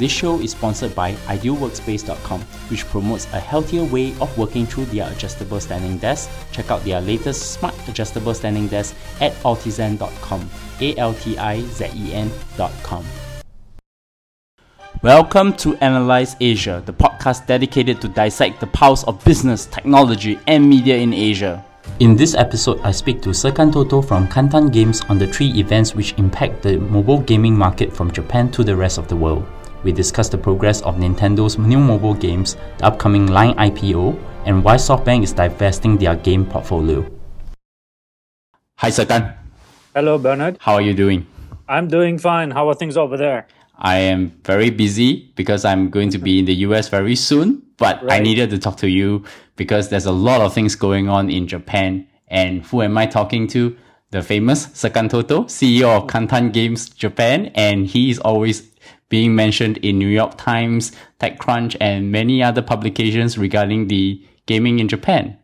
This show is sponsored by idealworkspace.com, which promotes a healthier way of working through their adjustable standing desk. Check out their latest smart adjustable standing desk at altizen.com. A L T I Z E N.com. Welcome to Analyse Asia, the podcast dedicated to dissect the pulse of business, technology, and media in Asia. In this episode, I speak to Serkan Toto from Kantan Games on the three events which impact the mobile gaming market from Japan to the rest of the world. We discuss the progress of Nintendo's new mobile games, the upcoming Line IPO, and why SoftBank is divesting their game portfolio. Hi, Serkan. Hello, Bernard. How are you doing? I'm doing fine. How are things over there? I am very busy because I'm going to be in the US very soon, but right. I needed to talk to you because there's a lot of things going on in Japan. And who am I talking to? The famous Serkan Toto, CEO of Kantan Games Japan, and he is always being mentioned in New York Times, TechCrunch, and many other publications regarding the gaming in Japan.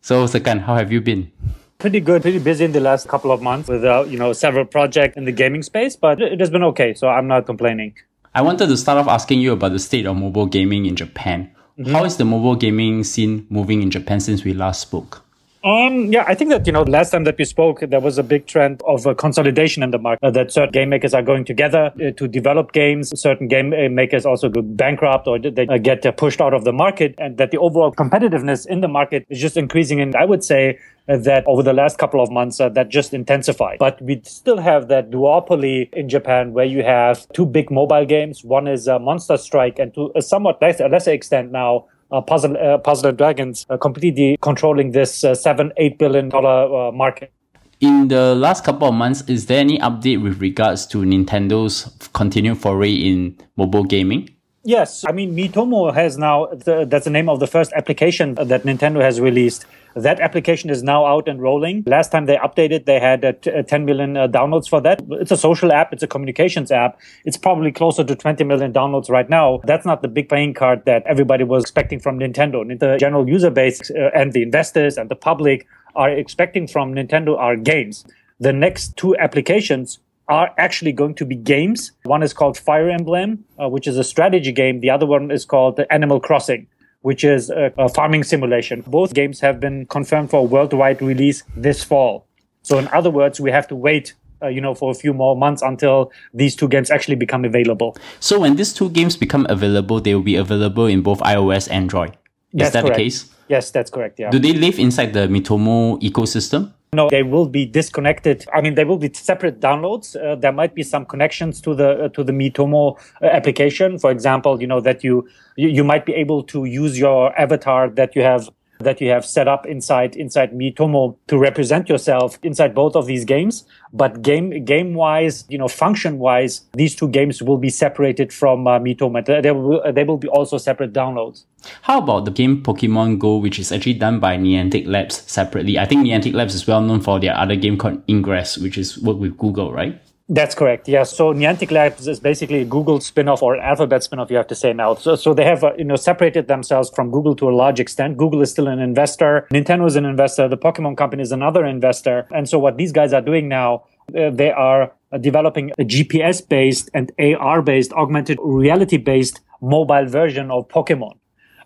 So, Serkan, how have you been? Pretty good, pretty busy in the last couple of months with uh, you know several projects in the gaming space, but it has been okay, so I'm not complaining. I wanted to start off asking you about the state of mobile gaming in Japan. Mm-hmm. How is the mobile gaming scene moving in Japan since we last spoke? Um, yeah, I think that, you know, last time that we spoke, there was a big trend of uh, consolidation in the market, uh, that certain game makers are going together uh, to develop games. Certain game uh, makers also go bankrupt or they uh, get uh, pushed out of the market and that the overall competitiveness in the market is just increasing. And I would say that over the last couple of months, that just intensified. But we still have that duopoly in Japan where you have two big mobile games. One is Monster Strike and to a somewhat lesser, lesser extent now, uh, Puzzle, uh, Puzzle Dragons uh, completely controlling this uh, seven, eight billion dollar uh, market. In the last couple of months, is there any update with regards to Nintendo's continued foray in mobile gaming? Yes, I mean Miitomo has now the, that's the name of the first application that Nintendo has released. That application is now out and rolling. Last time they updated, they had uh, uh, 10 million uh, downloads for that. It's a social app. It's a communications app. It's probably closer to 20 million downloads right now. That's not the big playing card that everybody was expecting from Nintendo. The general user base uh, and the investors and the public are expecting from Nintendo are games. The next two applications are actually going to be games. One is called Fire Emblem, uh, which is a strategy game. The other one is called Animal Crossing which is a, a farming simulation. Both games have been confirmed for worldwide release this fall. So in other words, we have to wait uh, you know, for a few more months until these two games actually become available. So when these two games become available, they will be available in both iOS and Android. Is that's that correct. the case? Yes, that's correct. Yeah. Do they live inside the Miitomo ecosystem? No, they will be disconnected. I mean, they will be separate downloads. Uh, there might be some connections to the uh, to the Miitomo uh, application. For example, you know that you, you you might be able to use your avatar that you have that you have set up inside inside Miitomo to represent yourself inside both of these games. But game game wise, you know, function wise, these two games will be separated from uh, Miitomo. They will they will be also separate downloads. How about the game Pokemon Go, which is actually done by Niantic Labs separately? I think Niantic Labs is well known for their other game called Ingress, which is work with Google, right? That's correct. Yeah. So Niantic Labs is basically a Google spinoff or Alphabet spinoff, you have to say now. So, so they have, uh, you know, separated themselves from Google to a large extent. Google is still an investor. Nintendo is an investor. The Pokemon company is another investor. And so what these guys are doing now, uh, they are developing a GPS based and AR based, augmented reality based mobile version of Pokemon.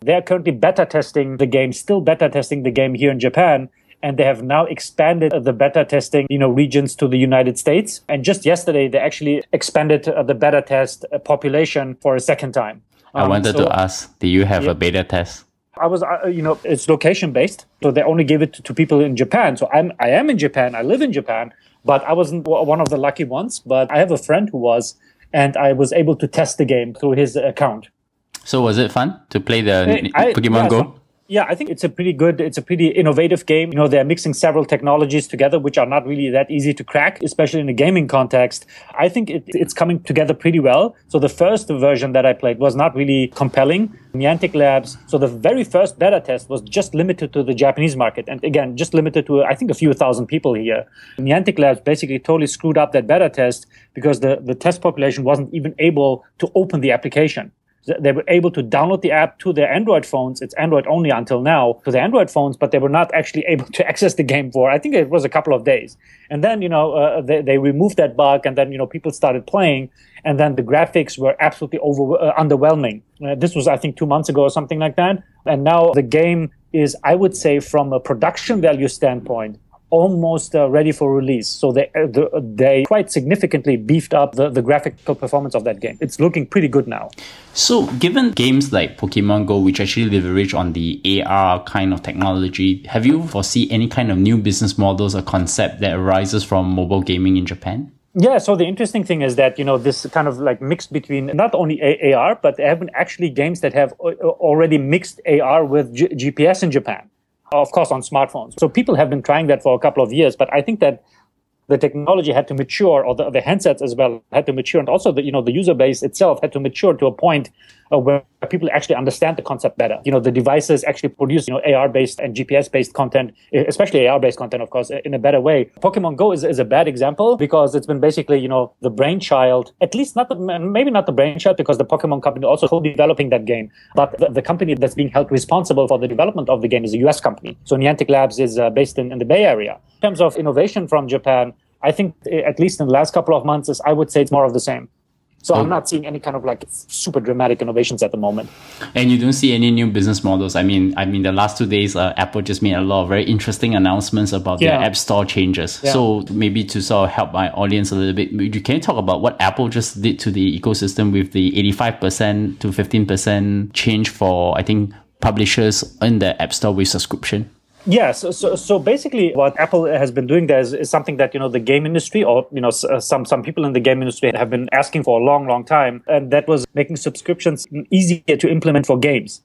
They are currently beta testing the game, still beta testing the game here in Japan and they have now expanded the beta testing, you know, regions to the United States. And just yesterday, they actually expanded uh, the beta test uh, population for a second time. Um, I wanted so, to ask, do you have yeah. a beta test? I was, uh, you know, it's location based, so they only give it to, to, people in Japan. So I'm, I am in Japan. I live in Japan, but I wasn't one of the lucky ones. But I have a friend who was, and I was able to test the game through his account. So was it fun to play the I, Pokemon yeah, Go? Yeah, I think it's a pretty good, it's a pretty innovative game. You know, they're mixing several technologies together, which are not really that easy to crack, especially in a gaming context. I think it, it's coming together pretty well. So the first version that I played was not really compelling. Niantic Labs. So the very first beta test was just limited to the Japanese market. And again, just limited to, I think, a few thousand people here. Niantic Labs basically totally screwed up that beta test because the, the test population wasn't even able to open the application. They were able to download the app to their Android phones. It's Android only until now to the Android phones, but they were not actually able to access the game for, I think it was a couple of days. And then, you know, uh, they, they removed that bug and then, you know, people started playing and then the graphics were absolutely over, uh, underwhelming. Uh, this was, I think, two months ago or something like that. And now the game is, I would say, from a production value standpoint, almost uh, ready for release. So they uh, the, they quite significantly beefed up the, the graphical performance of that game. It's looking pretty good now. So given games like Pokemon Go, which actually leverage on the AR kind of technology, have you foresee any kind of new business models or concept that arises from mobile gaming in Japan? Yeah, so the interesting thing is that, you know, this kind of like mix between not only AR, but there have been actually games that have uh, already mixed AR with G- GPS in Japan Uh, of course, on smartphones. So people have been trying that for a couple of years, but I think that the technology had to mature, or the, the handsets as well had to mature, and also the you know the user base itself had to mature to a point uh, where people actually understand the concept better. You know, the devices actually produce you know AR based and GPS based content, especially AR based content, of course, in a better way. Pokemon Go is, is a bad example because it's been basically you know the brainchild, at least not the maybe not the brainchild because the Pokemon company also co-developing that game, but the, the, company that's being held responsible for the development of the game is a U.S. company. So Niantic Labs is uh, based in, in the Bay Area. In terms of innovation from Japan, I think at least in the last couple of months, I would say it's more of the same. So I'm not seeing any kind of like super dramatic innovations at the moment. And you don't see any new business models. I mean, I mean, the last two days, uh, Apple just made a lot of very interesting announcements about yeah. their App Store changes. Yeah. So maybe to sort of help my audience a little bit, you can you talk about what Apple just did to the ecosystem with the 85% to 15% change for, I think, publishers in the App Store with subscription? Yeah, so, so, so basically, what Apple has been doing there is, is, something that you know the game industry, or you know, uh, some some people in the game industry have been asking for a long, long time, and that was making subscriptions easier to implement for games.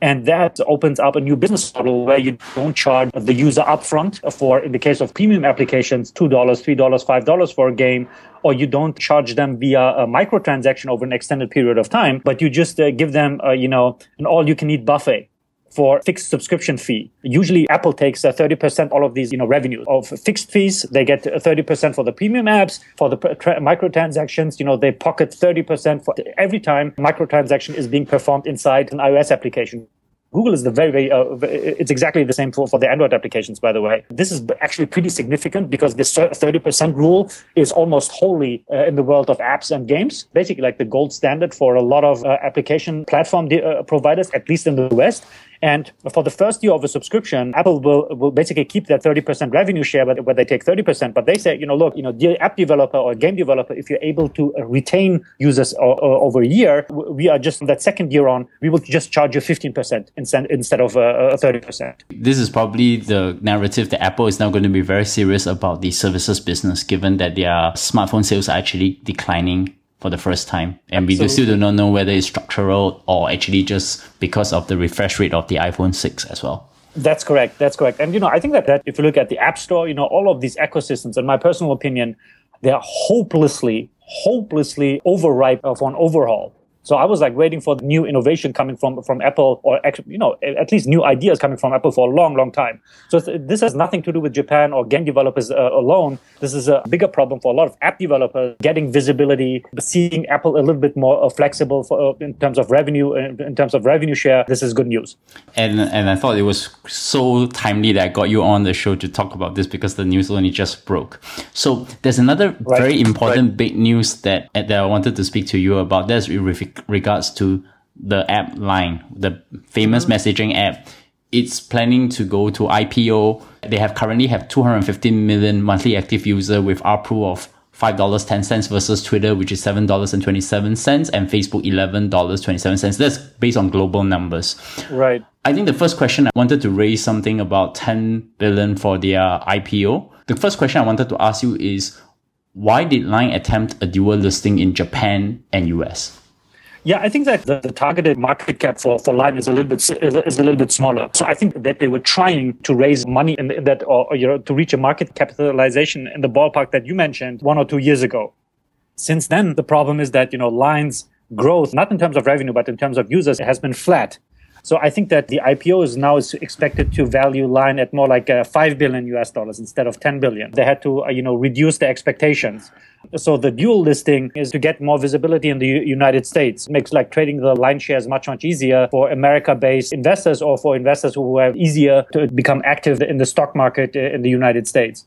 And that opens up a new business model where you don't charge the user upfront for, in the case of premium applications, $2, $3, $5 for a game, or you don't charge them via a microtransaction over an extended period of time, but you just uh, give them, uh, you know, an all you can eat buffet for fixed subscription fee. Usually Apple takes uh, 30% all of these, you know, revenues of fixed fees. They get 30% for the premium apps, for the tra- microtransactions, you know, they pocket 30% for every time microtransaction is being performed inside an iOS application. Google is the very, very, uh, it's exactly the same for, for the Android applications, by the way. This is actually pretty significant because this 30% rule is almost wholly uh, in the world of apps and games, basically like the gold standard for a lot of uh, application platform de- uh, providers, at least in the West. And for the first year of a subscription, Apple will, will basically keep that 30% revenue share where they take 30%. But they say, you know, look, you know, dear app developer or game developer, if you're able to retain users over a year, we are just that second year on, we will just charge you 15% instead, instead of uh, 30%. This is probably the narrative that Apple is now going to be very serious about the services business, given that their smartphone sales are actually declining for the first time. And Absolutely. we still do not know whether it's structural or actually just because of the refresh rate of the iPhone 6 as well. That's correct. That's correct. And, you know, I think that, that if you look at the App Store, you know, all of these ecosystems, in my personal opinion, they are hopelessly, hopelessly overripe for an overhaul. So I was like waiting for new innovation coming from from Apple, or you know, at least new ideas coming from Apple for a long, long time. So this has nothing to do with Japan or game developers uh, alone. This is a bigger problem for a lot of app developers getting visibility, seeing Apple a little bit more uh, flexible for, uh, in terms of revenue, uh, in terms of revenue share. This is good news. And and I thought it was so timely that I got you on the show to talk about this because the news only just broke. So there's another right. very important right. big news that that I wanted to speak to you about. That's regards to the app line, the famous mm-hmm. messaging app. It's planning to go to IPO. They have currently have 215 million monthly active user with ARPU of $5.10 versus Twitter, which is $7.27, and Facebook $11.27. That's based on global numbers. Right. I think the first question I wanted to raise something about 10 billion for their IPO. The first question I wanted to ask you is why did Line attempt a dual listing in Japan and US? Yeah, I think that the, the, targeted market cap for, for Line is a little bit is, a little bit smaller. So I think that they were trying to raise money in, that, or, or, you know, to reach a market capitalization in the ballpark that you mentioned one or two years ago. Since then, the problem is that you know Line's growth, not in terms of revenue, but in terms of users, has been flat. So I think that the IPO is now is expected to value Line at more like uh, 5 billion US dollars instead of 10 billion. They had to, uh, you know, reduce the expectations. So the dual listing is to get more visibility in the U- United States. It makes like trading the line shares much, much easier for America-based investors or for investors who have easier to become active in the stock market uh, in the United States.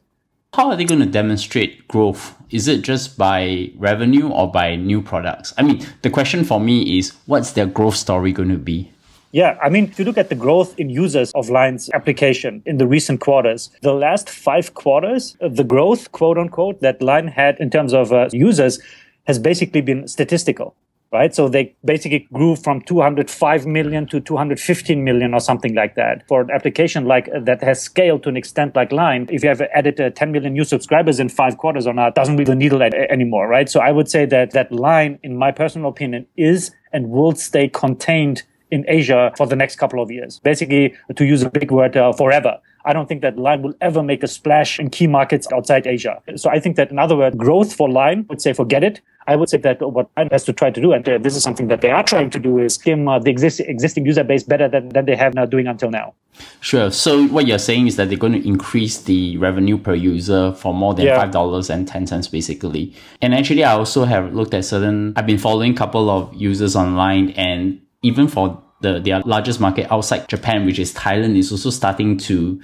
How are they going to demonstrate growth? Is it just by revenue or by new products? I mean, the question for me is what's their growth story going to be? Yeah, I mean, if you look at the growth in users of Line's application in the recent quarters, the last five quarters, the growth, quote unquote, that Line had in terms of uh, users has basically been statistical right? So they basically grew from 205 million to 215 million or something like that. For an application like uh, that has scaled to an extent like Line, if you have added uh, 10 million new subscribers in five quarters or not, doesn't move the needle anymore, right? So I would say that that Line, in my personal opinion, is and will stay contained in Asia for the next couple of years. Basically, to use a big word, uh, forever. I don't think that Line will ever make a splash in key markets outside Asia. So I think that, in other words, growth for Line would say forget it. I would say that what Line has to try to do, and uh, this is something that they are trying to do, is skim uh, the exist- existing user base better than, than they have now doing until now. Sure. So what you're saying is that they're going to increase the revenue per user for more than five dollars and ten cents, basically. And actually, I also have looked at certain. I've been following a couple of users online, and even for the their largest market outside Japan, which is Thailand, is also starting to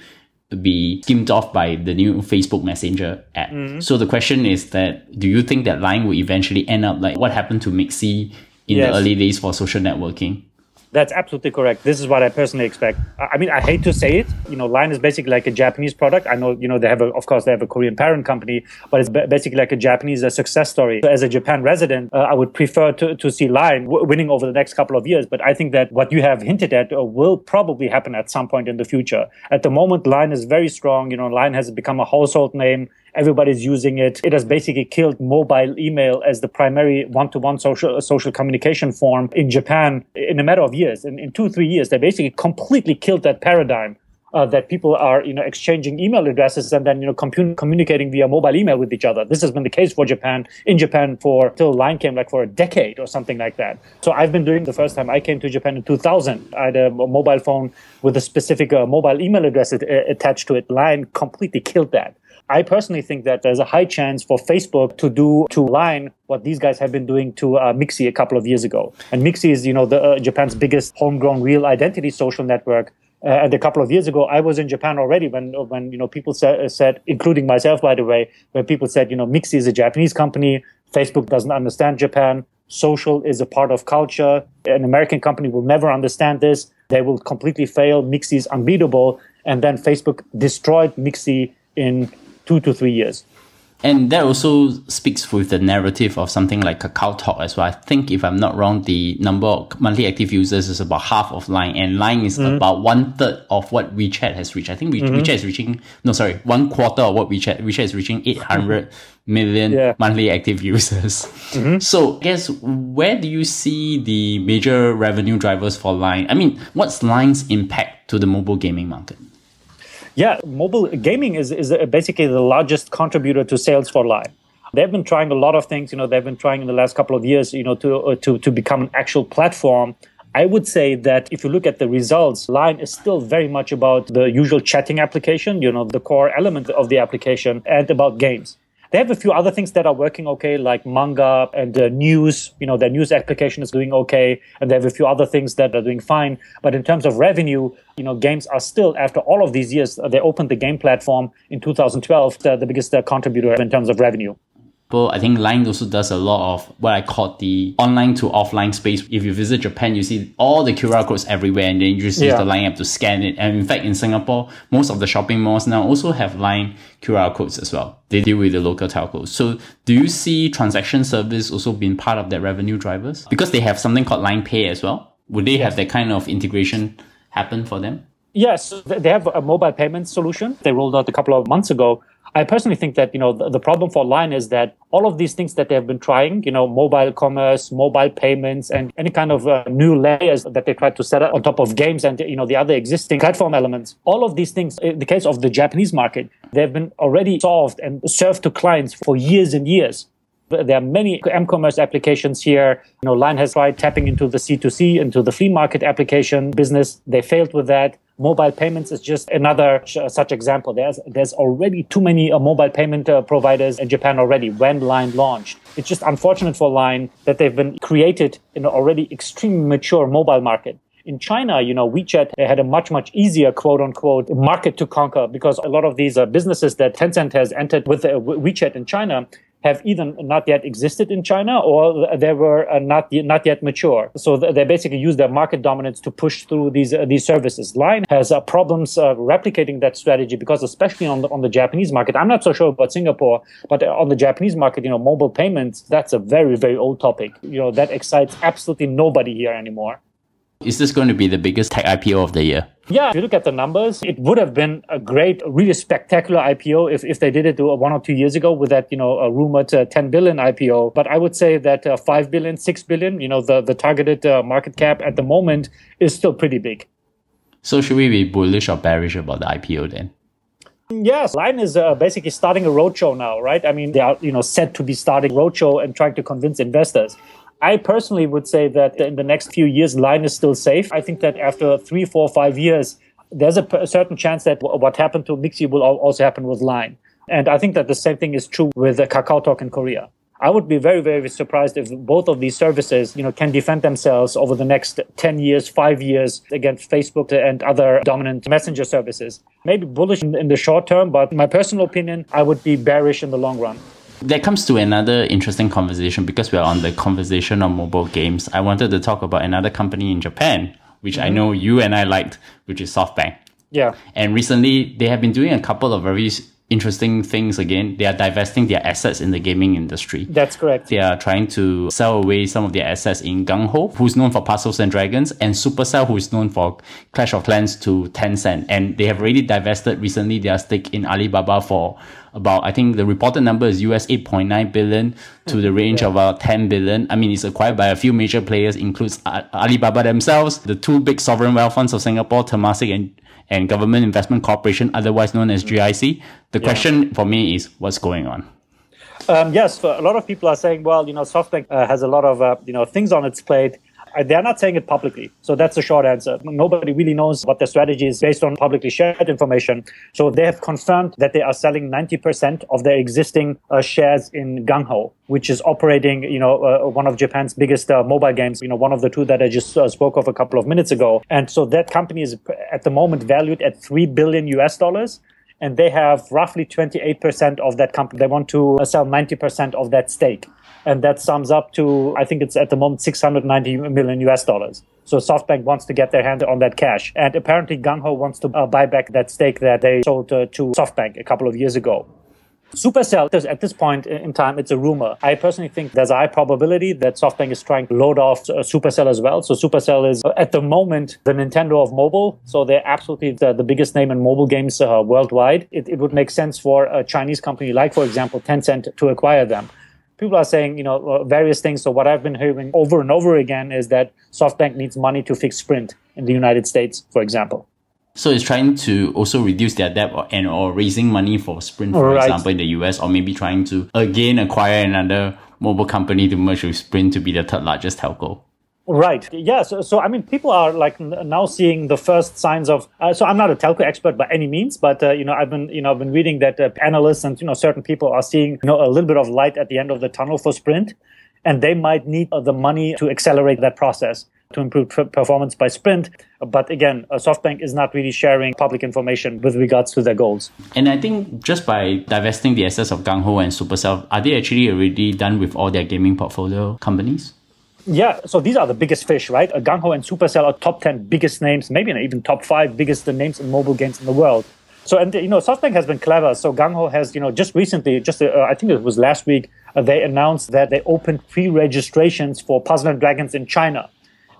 be skimmed off by the new Facebook Messenger app. Mm-hmm. So the question is that do you think that line will eventually end up like what happened to Mixi in yes. the early days for social networking? That's absolutely correct. This is what I personally expect. I mean, I hate to say it. You know, Line is basically like a Japanese product. I know, you know, they have, a, of course, they have a Korean parent company, but it's basically like a Japanese success story. So as a Japan resident, uh, I would prefer to, to see Line w- winning over the next couple of years. But I think that what you have hinted at uh, will probably happen at some point in the future. At the moment, Line is very strong. You know, Line has become a household name. Everybody's using it. It has basically killed mobile email as the primary one-to-one social social communication form in Japan in a matter of years. In, in two, three years, they basically completely killed that paradigm. Uh, that people are, you know, exchanging email addresses and then, you know, compu- communicating via mobile email with each other. This has been the case for Japan, in Japan for, till Line came like for a decade or something like that. So I've been doing the first time I came to Japan in 2000. I had a, mobile phone with a specific uh, mobile email address it, uh, attached to it. Line completely killed that. I personally think that there's a high chance for Facebook to do to line what these guys have been doing to uh, Mixi a couple of years ago. And Mixi is, you know, the uh, Japan's biggest homegrown real identity social network. Uh, and a couple of years ago, I was in Japan already when, when you know, people said, said, including myself, by the way, where people said, you know, Mixi is a Japanese company. Facebook doesn't understand Japan. Social is a part of culture. An American company will never understand this. They will completely fail. Mixi is unbeatable. And then Facebook destroyed Mixi in two to three years. And that also speaks with the narrative of something like Kakao Talk as well. I think, if I'm not wrong, the number of monthly active users is about half of Line, and Line is mm-hmm. about one third of what WeChat has reached. I think mm-hmm. WeChat is reaching, no, sorry, one quarter of what WeChat, WeChat is reaching 800 million yeah. monthly active users. Mm-hmm. So, I guess, where do you see the major revenue drivers for Line? I mean, what's Line's impact to the mobile gaming market? Yeah, mobile gaming is, is basically the largest contributor to sales for Line. They've been trying a lot of things. You know, they've been trying in the last couple of years, you know, to uh, to to become an actual platform. I would say that if you look at the results, Line is still very much about the usual chatting application, you know, the core element of the application, and about games. They have a few other things that are working okay, like manga and uh, news. You know, their news application is doing okay, and they have a few other things that are doing fine. But in terms of revenue, you know, games are still, after all of these years, they opened the game platform in 2012, the, the biggest uh, contributor in terms of revenue. I think Line also does a lot of what I call the online to offline space. If you visit Japan, you see all the QR codes everywhere, and then you just yeah. use the Line app to scan it. And in fact, in Singapore, most of the shopping malls now also have Line QR codes as well. They deal with the local telcos. So, do you see transaction service also being part of that revenue drivers? Because they have something called Line Pay as well. Would they have that kind of integration happen for them? Yes, they have a mobile payment solution they rolled out a couple of months ago I personally think that, you know, the, the, problem for Line is that all of these things that they have been trying, you know, mobile commerce, mobile payments, and any kind of uh, new layers that they try to set up on top of games and, you know, the other existing platform elements, all of these things, in the case of the Japanese market, they've been already solved and served to clients for years and years. There are many m-commerce applications here. You know, Line has tried tapping into the C2C, into the flea market application business. They failed with that. Mobile payments is just another such example. There's there's already too many uh, mobile payment uh, providers in Japan already when Line launched. It's just unfortunate for Line that they've been created in an already extremely mature mobile market. In China, you know, WeChat had a much, much easier quote unquote market to conquer because a lot of these uh, businesses that Tencent has entered with uh, WeChat in China have either not yet existed in China or they were uh, not yet, not yet mature. So they basically use their market dominance to push through these uh, these services. Line has uh, problems replicating that strategy because especially on the on the Japanese market, I'm not so sure about Singapore, but on the Japanese market, you know, mobile payments that's a very very old topic. You know that excites absolutely nobody here anymore. Is this going to be the biggest tech IPO of the year? Yeah, if you look at the numbers, it would have been a great, really spectacular IPO if, if they did it one or two years ago with that, you know, a rumored uh, 10 billion IPO. But I would say that uh, 5 billion, 6 billion, you know, the, the targeted uh, market cap at the moment is still pretty big. So should we be bullish or bearish about the IPO then? Yes, Line is uh, basically starting a roadshow now, right? I mean, they are, you know, set to be starting roadshow and trying to convince investors. I personally would say that in the next few years, Line is still safe. I think that after three, four, five years, there's a, certain chance that what happened to Mixi will also happen with Line. And I think that the same thing is true with uh, KakaoTalk in Korea. I would be very, very surprised if both of these services, you know, can defend themselves over the next 10 years, five years against Facebook and other dominant messenger services. Maybe bullish in the short term, but my personal opinion, I would be bearish in the long run. That comes to another interesting conversation because we're on the conversation of mobile games. I wanted to talk about another company in Japan, which mm-hmm. I know you and I liked, which is SoftBank. Yeah. And recently, they have been doing a couple of very interesting things again. They are divesting their assets in the gaming industry. That's correct. They are trying to sell away some of their assets in Gung Ho, who's known for Puzzles and Dragons, and Supercell, who is known for Clash of Clans to Tencent. And they have already divested recently their stake in Alibaba for about, I think the reported number is US 8.9 billion to the range yeah. of about 10 billion. I mean, it's acquired by a few major players, includes Alibaba themselves, the two big sovereign wealth funds of Singapore, Temasek and and Government Investment Corporation, otherwise known as GIC. The yeah. question for me is what's going on? Um, yes, a lot of people are saying, well, you know, SoftBank uh, has a lot of, uh, you know, things on its plate. They're not saying it publicly. So that's the short answer. Nobody really knows what their strategy is based on publicly shared information. So they have confirmed that they are selling 90% of their existing uh, shares in Gung Ho, which is operating, you know, uh, one of Japan's biggest uh, mobile games, you know, one of the two that I just uh, spoke of a couple of minutes ago. And so that company is at the moment valued at 3 billion US dollars and they have roughly 28% of that company. They want to uh, sell 90% of that stake. And that sums up to, I think it's at the moment 690 million US dollars. So SoftBank wants to get their hand on that cash. And apparently Gung Ho wants to uh, buy back that stake that they sold uh, to SoftBank a couple of years ago. Supercell, at this point in time, it's a rumor. I personally think there's a high probability that SoftBank is trying to load off uh, Supercell as well. So Supercell is, uh, at the moment, the Nintendo of mobile. So they're absolutely the, the biggest name in mobile games uh, worldwide. It, it would make sense for a Chinese company like, for example, Tencent to acquire them people are saying, you know, uh, various things. So what I've been hearing over and over again is that SoftBank needs money to fix Sprint in the United States, for example. So it's trying to also reduce their debt or, and or raising money for Sprint, for right. example, in the US, or maybe trying to again acquire another mobile company to merge with Sprint to be the third largest telco. Right. Yeah. So, so I mean, people are like now seeing the first signs of. Uh, so I'm not a telco expert by any means, but uh, you know, I've been you know I've been reading that uh, analysts and you know certain people are seeing you know a little bit of light at the end of the tunnel for Sprint, and they might need uh, the money to accelerate that process to improve performance by Sprint. But again, SoftBank is not really sharing public information with regards to their goals. And I think just by divesting the assets of Gung Ho and Supercell, are they actually already done with all their gaming portfolio companies? Yeah, so these are the biggest fish, right? A Gung Ho and Supercell are top 10 biggest names, maybe even top five biggest names in mobile games in the world. So, and you know, SoftBank has been clever. So Gung Ho has, you know, just recently, just uh, I think it was last week, uh, they announced that they opened pre-registrations for Puzzle and Dragons in China.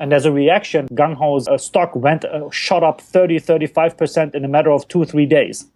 And as a reaction, Gung Ho's uh, stock went, uh, shot up 30, 35% in a matter of two, three days.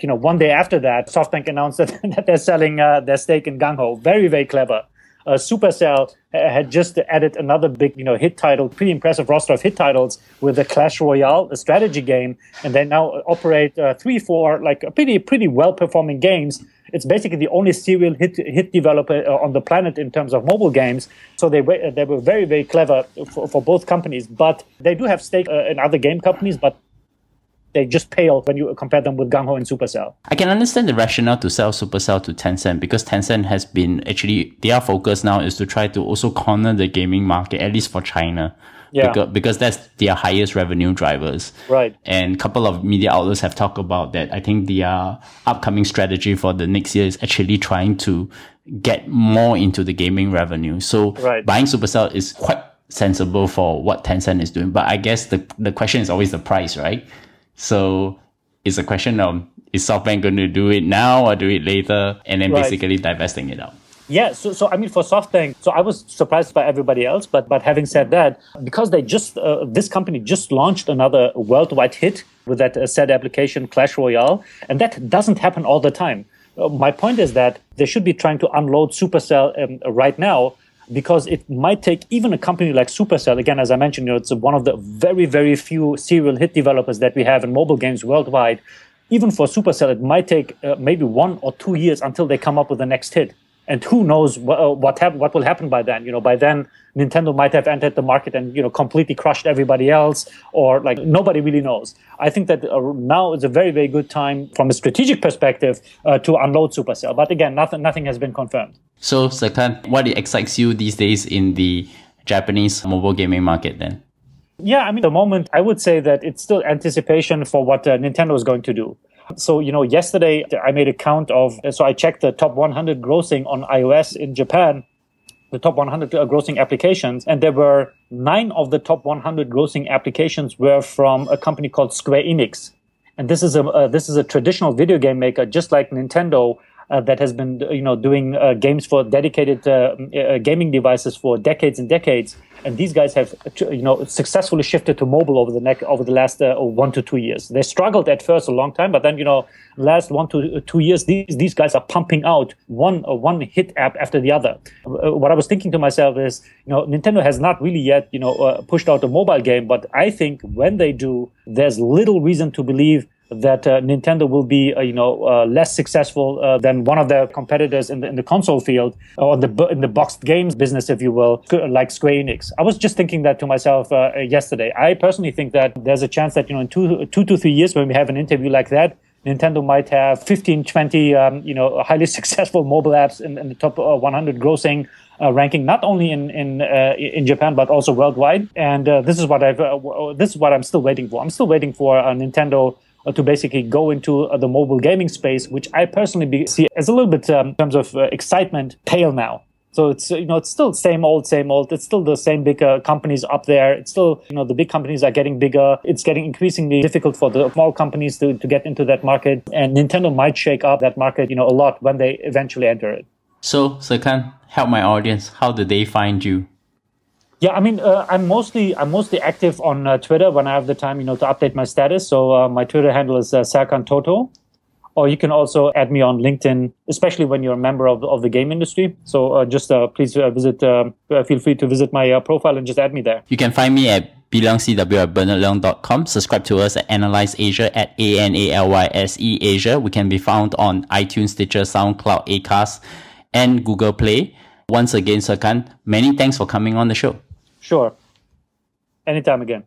You know, one day after that, SoftBank announced that, that they're selling uh, their stake in Gung Ho. Very, very clever uh, Supercell had just added another big, you know, hit title, pretty impressive roster of hit titles with the Clash Royale, a strategy game, and they now operate uh, three, four, like pretty, pretty well performing games. It's basically the only serial hit hit developer uh, on the planet in terms of mobile games. So they were they were very very clever for, for both companies. But they do have stake uh, in other game companies, but they just pale when you compare them with Gung Ho and Supercell. I can understand the rationale to sell Supercell to Tencent because Tencent has been actually their focus now is to try to also corner the gaming market at least for China. Yeah. Because, because that's their highest revenue drivers. Right. And a couple of media outlets have talked about that. I think their upcoming strategy for the next year is actually trying to get more into the gaming revenue. So right. buying Supercell is quite sensible for what Tencent is doing. But I guess the, the question is always the price, right? So it's a question of is SoftBank going to do it now or do it later and then Right. basically divesting it out? Yeah, so, so I mean, for SoftBank, so I was surprised by everybody else, but but having said that, because they just uh, this company just launched another worldwide hit with that uh, said application Clash Royale, and that doesn't happen all the time. Uh, my point is that they should be trying to unload Supercell um, right now because it might take even a company like Supercell. Again, as I mentioned, you know, it's one of the very very few serial hit developers that we have in mobile games worldwide. Even for Supercell, it might take uh, maybe one or two years until they come up with the next hit and who knows what uh, what, hap- what will happen by then you know by then nintendo might have entered the market and you know completely crushed everybody else or like nobody really knows i think that uh, now is a very very good time from a strategic perspective uh, to unload supercell but again nothing nothing has been confirmed So, Serkan, what excites you these days in the Japanese mobile gaming market then? Yeah, I mean, the moment I would say that it's still anticipation for what uh, Nintendo is going to do. So, you know, yesterday I made a count of, so I checked the top 100 grossing on iOS in Japan, the top 100 uh, grossing applications, and there were nine of the top 100 grossing applications were from a company called Square Enix. And this is a, uh, this is a traditional video game maker, just like Nintendo, that has been you know doing uh, games for dedicated uh, uh, gaming devices for decades and decades. And these guys have you know successfully shifted to mobile over the neck over the last uh, one to two years. They struggled at first a long time but then you know last one to two years these these guys are pumping out one uh, one hit app after the other. Uh, what i was thinking to myself is you know nintendo has not really yet you know uh, pushed out a mobile game but i think when they do there's little reason to believe that uh, Nintendo will be, uh, you know, uh, less successful uh, than one of their competitors in the in the console field or the in the boxed games business, if you will, like Square Enix. I was just thinking that to myself uh, yesterday. I personally think that there's a chance that you know in two two to three years when we have an interview like that. Nintendo might have 15, 20, um, you know, highly successful mobile apps in, in the top uh, 100 grossing uh, ranking, not only in in uh, in Japan but also worldwide. And uh, this is what I've this is what I'm still waiting for. I'm still waiting for Nintendo to basically go into uh, the mobile gaming space, which I personally be, see as a little bit um, in terms of uh, excitement pale now. So it's you know it's still same old same old. It's still the same big uh, companies up there. It's still you know the big companies are getting bigger. It's getting increasingly difficult for the small companies to, to get into that market. And Nintendo might shake up that market you know a lot when they eventually enter it. So, Serkan, help my audience. How do they find you? Yeah, I mean, uh, I'm mostly I'm mostly active on uh, Twitter when I have the time, you know, to update my status. So uh, my Twitter handle is uh, Serkan Toto, or you can also add me on LinkedIn, especially when you're a member of the, of the game industry. So uh, just uh, please uh, visit, feel free to visit my profile and just add me there. You can find me at bilyangcw at bernardleong.com. Subscribe to us at Analyse Asia at A-N-A-L-Y-S-E Asia. We can be found on iTunes, Stitcher, SoundCloud, Acast, and Google Play. Once again, Serkan, many thanks for coming on the show. Sure, anytime again.